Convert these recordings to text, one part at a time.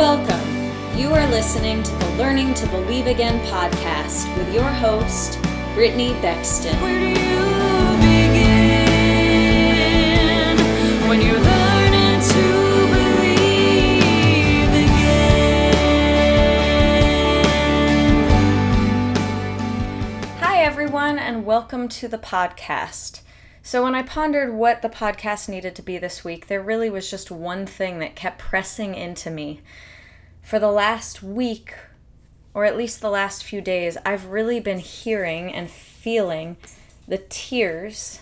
Welcome. You are listening to the Learning to Believe Again podcast with your host, Brittany Bexton. Where do you begin when you're learning to believe again? Hi, everyone, and welcome to the podcast. So, when I pondered what the podcast needed to be this week, there really was just one thing that kept pressing into me. For the last week, or at least the last few days, I've really been hearing and feeling the tears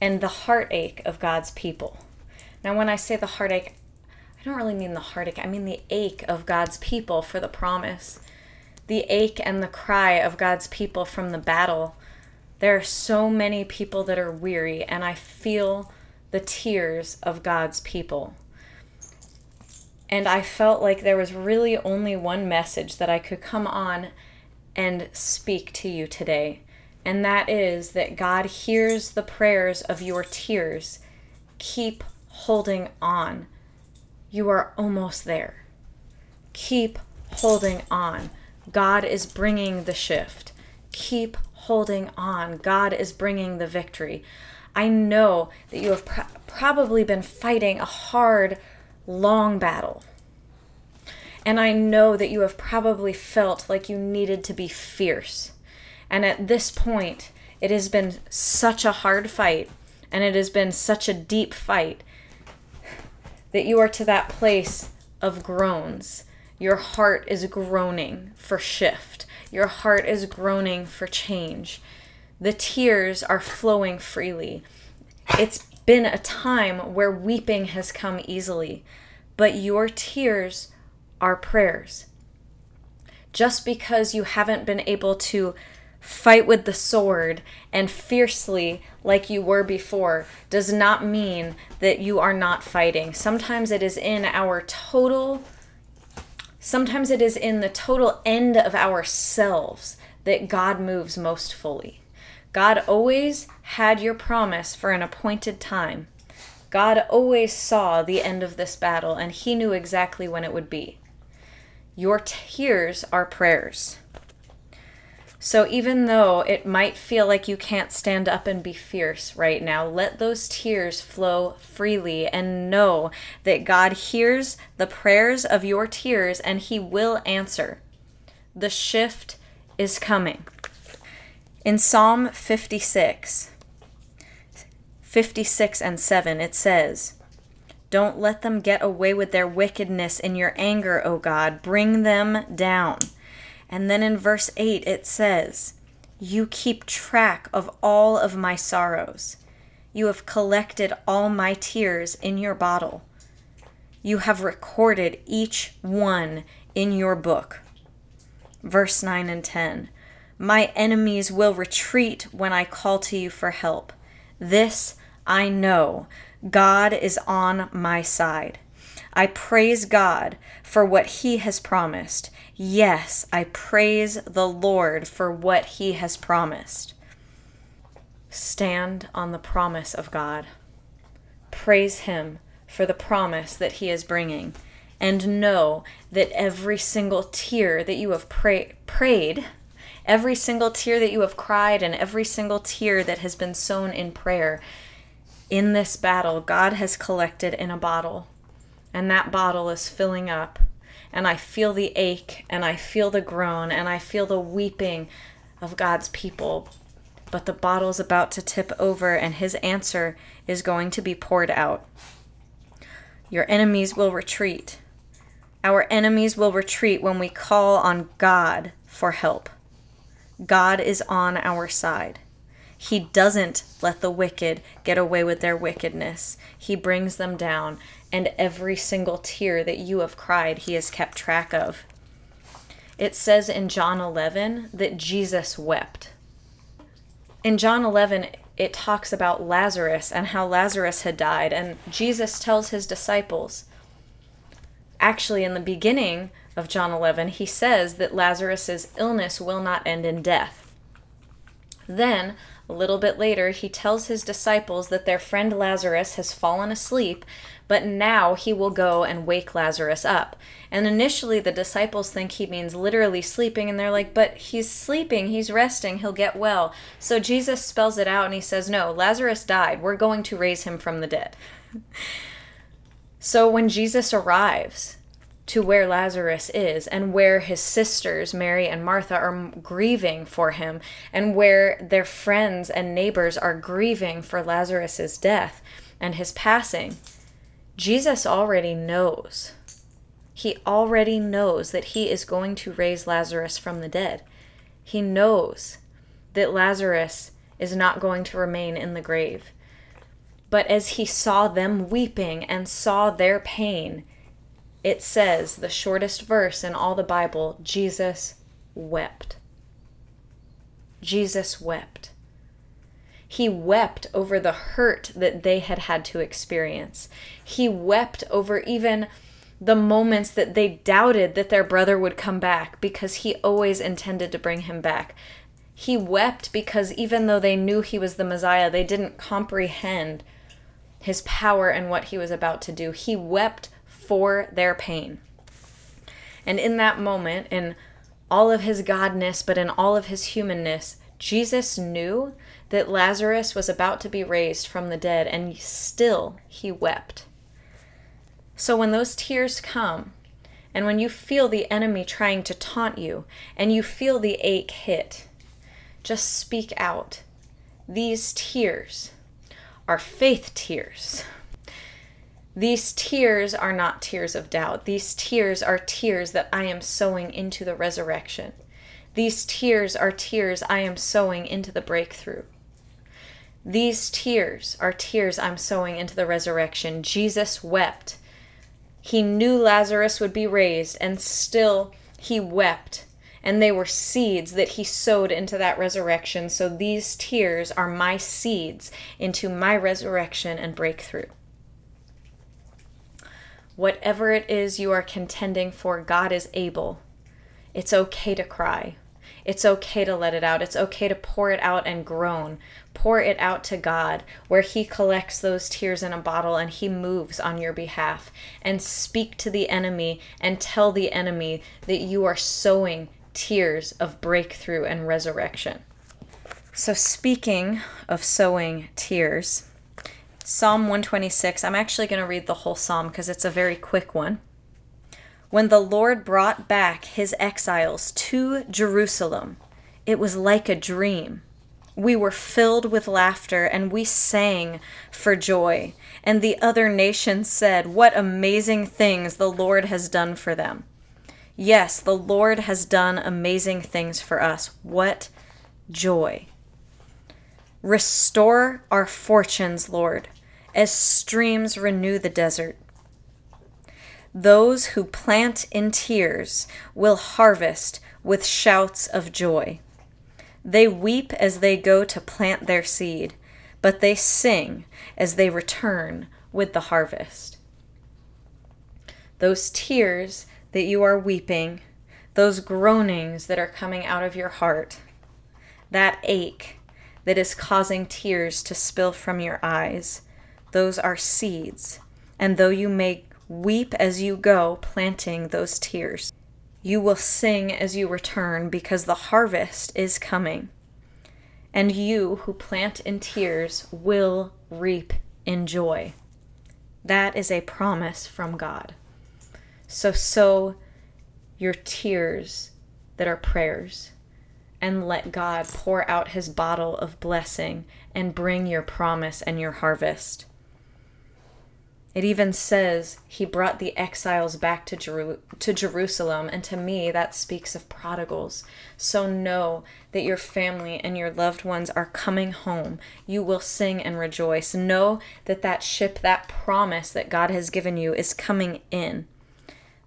and the heartache of God's people. Now, when I say the heartache, I don't really mean the heartache, I mean the ache of God's people for the promise, the ache and the cry of God's people from the battle there are so many people that are weary, and I feel the tears of God's people. And I felt like there was really only one message that I could come on and speak to you today. And that is that God hears the prayers of your tears. Keep holding on. You are almost there. Keep holding on. God is bringing the shift. Keep holding on. God is bringing the victory. I know that you have pr- probably been fighting a hard, long battle. And I know that you have probably felt like you needed to be fierce. And at this point, it has been such a hard fight and it has been such a deep fight that you are to that place of groans. Your heart is groaning for shift. Your heart is groaning for change. The tears are flowing freely. It's been a time where weeping has come easily, but your tears are prayers. Just because you haven't been able to fight with the sword and fiercely like you were before does not mean that you are not fighting. Sometimes it is in our total Sometimes it is in the total end of ourselves that God moves most fully. God always had your promise for an appointed time. God always saw the end of this battle, and He knew exactly when it would be. Your tears are prayers. So even though it might feel like you can't stand up and be fierce right now, let those tears flow freely and know that God hears the prayers of your tears and He will answer. The shift is coming. In Psalm 56, 56 and 7, it says, Don't let them get away with their wickedness in your anger, O God. Bring them down. And then in verse 8 it says, You keep track of all of my sorrows. You have collected all my tears in your bottle. You have recorded each one in your book. Verse 9 and 10 My enemies will retreat when I call to you for help. This I know God is on my side. I praise God for what He has promised. Yes, I praise the Lord for what he has promised. Stand on the promise of God. Praise him for the promise that he is bringing. And know that every single tear that you have pray- prayed, every single tear that you have cried, and every single tear that has been sown in prayer, in this battle, God has collected in a bottle. And that bottle is filling up and I feel the ache and I feel the groan and I feel the weeping of God's people. But the bottle's about to tip over and his answer is going to be poured out. Your enemies will retreat. Our enemies will retreat when we call on God for help. God is on our side. He doesn't let the wicked get away with their wickedness. He brings them down and every single tear that you have cried, he has kept track of. It says in John 11 that Jesus wept. In John 11, it talks about Lazarus and how Lazarus had died, and Jesus tells his disciples, actually, in the beginning of John 11, he says that Lazarus's illness will not end in death. Then, a little bit later, he tells his disciples that their friend Lazarus has fallen asleep, but now he will go and wake Lazarus up. And initially, the disciples think he means literally sleeping, and they're like, but he's sleeping, he's resting, he'll get well. So Jesus spells it out and he says, no, Lazarus died. We're going to raise him from the dead. so when Jesus arrives, to where Lazarus is and where his sisters, Mary and Martha, are grieving for him and where their friends and neighbors are grieving for Lazarus's death and his passing. Jesus already knows. He already knows that he is going to raise Lazarus from the dead. He knows that Lazarus is not going to remain in the grave. But as he saw them weeping and saw their pain, it says, the shortest verse in all the Bible, Jesus wept. Jesus wept. He wept over the hurt that they had had to experience. He wept over even the moments that they doubted that their brother would come back because he always intended to bring him back. He wept because even though they knew he was the Messiah, they didn't comprehend his power and what he was about to do. He wept for their pain. And in that moment, in all of his godness, but in all of his humanness, Jesus knew that Lazarus was about to be raised from the dead, and still he wept. So when those tears come, and when you feel the enemy trying to taunt you, and you feel the ache hit, just speak out. These tears are faith tears. These tears are not tears of doubt. These tears are tears that I am sowing into the resurrection. These tears are tears I am sowing into the breakthrough. These tears are tears I'm sowing into the resurrection. Jesus wept. He knew Lazarus would be raised, and still he wept. And they were seeds that he sowed into that resurrection. So these tears are my seeds into my resurrection and breakthrough. Whatever it is you are contending for, God is able. It's okay to cry. It's okay to let it out. It's okay to pour it out and groan. Pour it out to God, where He collects those tears in a bottle and He moves on your behalf. And speak to the enemy and tell the enemy that you are sowing tears of breakthrough and resurrection. So, speaking of sowing tears, Psalm 126. I'm actually going to read the whole psalm because it's a very quick one. When the Lord brought back his exiles to Jerusalem, it was like a dream. We were filled with laughter and we sang for joy. And the other nations said, What amazing things the Lord has done for them. Yes, the Lord has done amazing things for us. What joy. Restore our fortunes, Lord as streams renew the desert. Those who plant in tears will harvest with shouts of joy. They weep as they go to plant their seed, but they sing as they return with the harvest. Those tears that you are weeping, those groanings that are coming out of your heart, that ache that is causing tears to spill from your eyes, those are seeds. And though you may weep as you go, planting those tears, you will sing as you return because the harvest is coming. And you who plant in tears will reap in joy. That is a promise from God. So sow your tears that are prayers and let God pour out his bottle of blessing and bring your promise and your harvest. It even says he brought the exiles back to, Jeru- to Jerusalem, and to me, that speaks of prodigals. So know that your family and your loved ones are coming home. You will sing and rejoice. Know that that ship, that promise that God has given you, is coming in.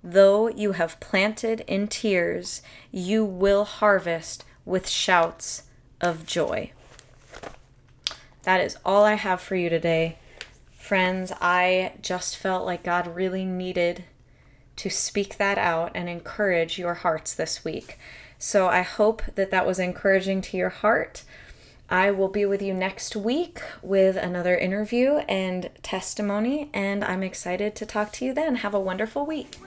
Though you have planted in tears, you will harvest with shouts of joy. That is all I have for you today. Friends, I just felt like God really needed to speak that out and encourage your hearts this week. So I hope that that was encouraging to your heart. I will be with you next week with another interview and testimony, and I'm excited to talk to you then. Have a wonderful week.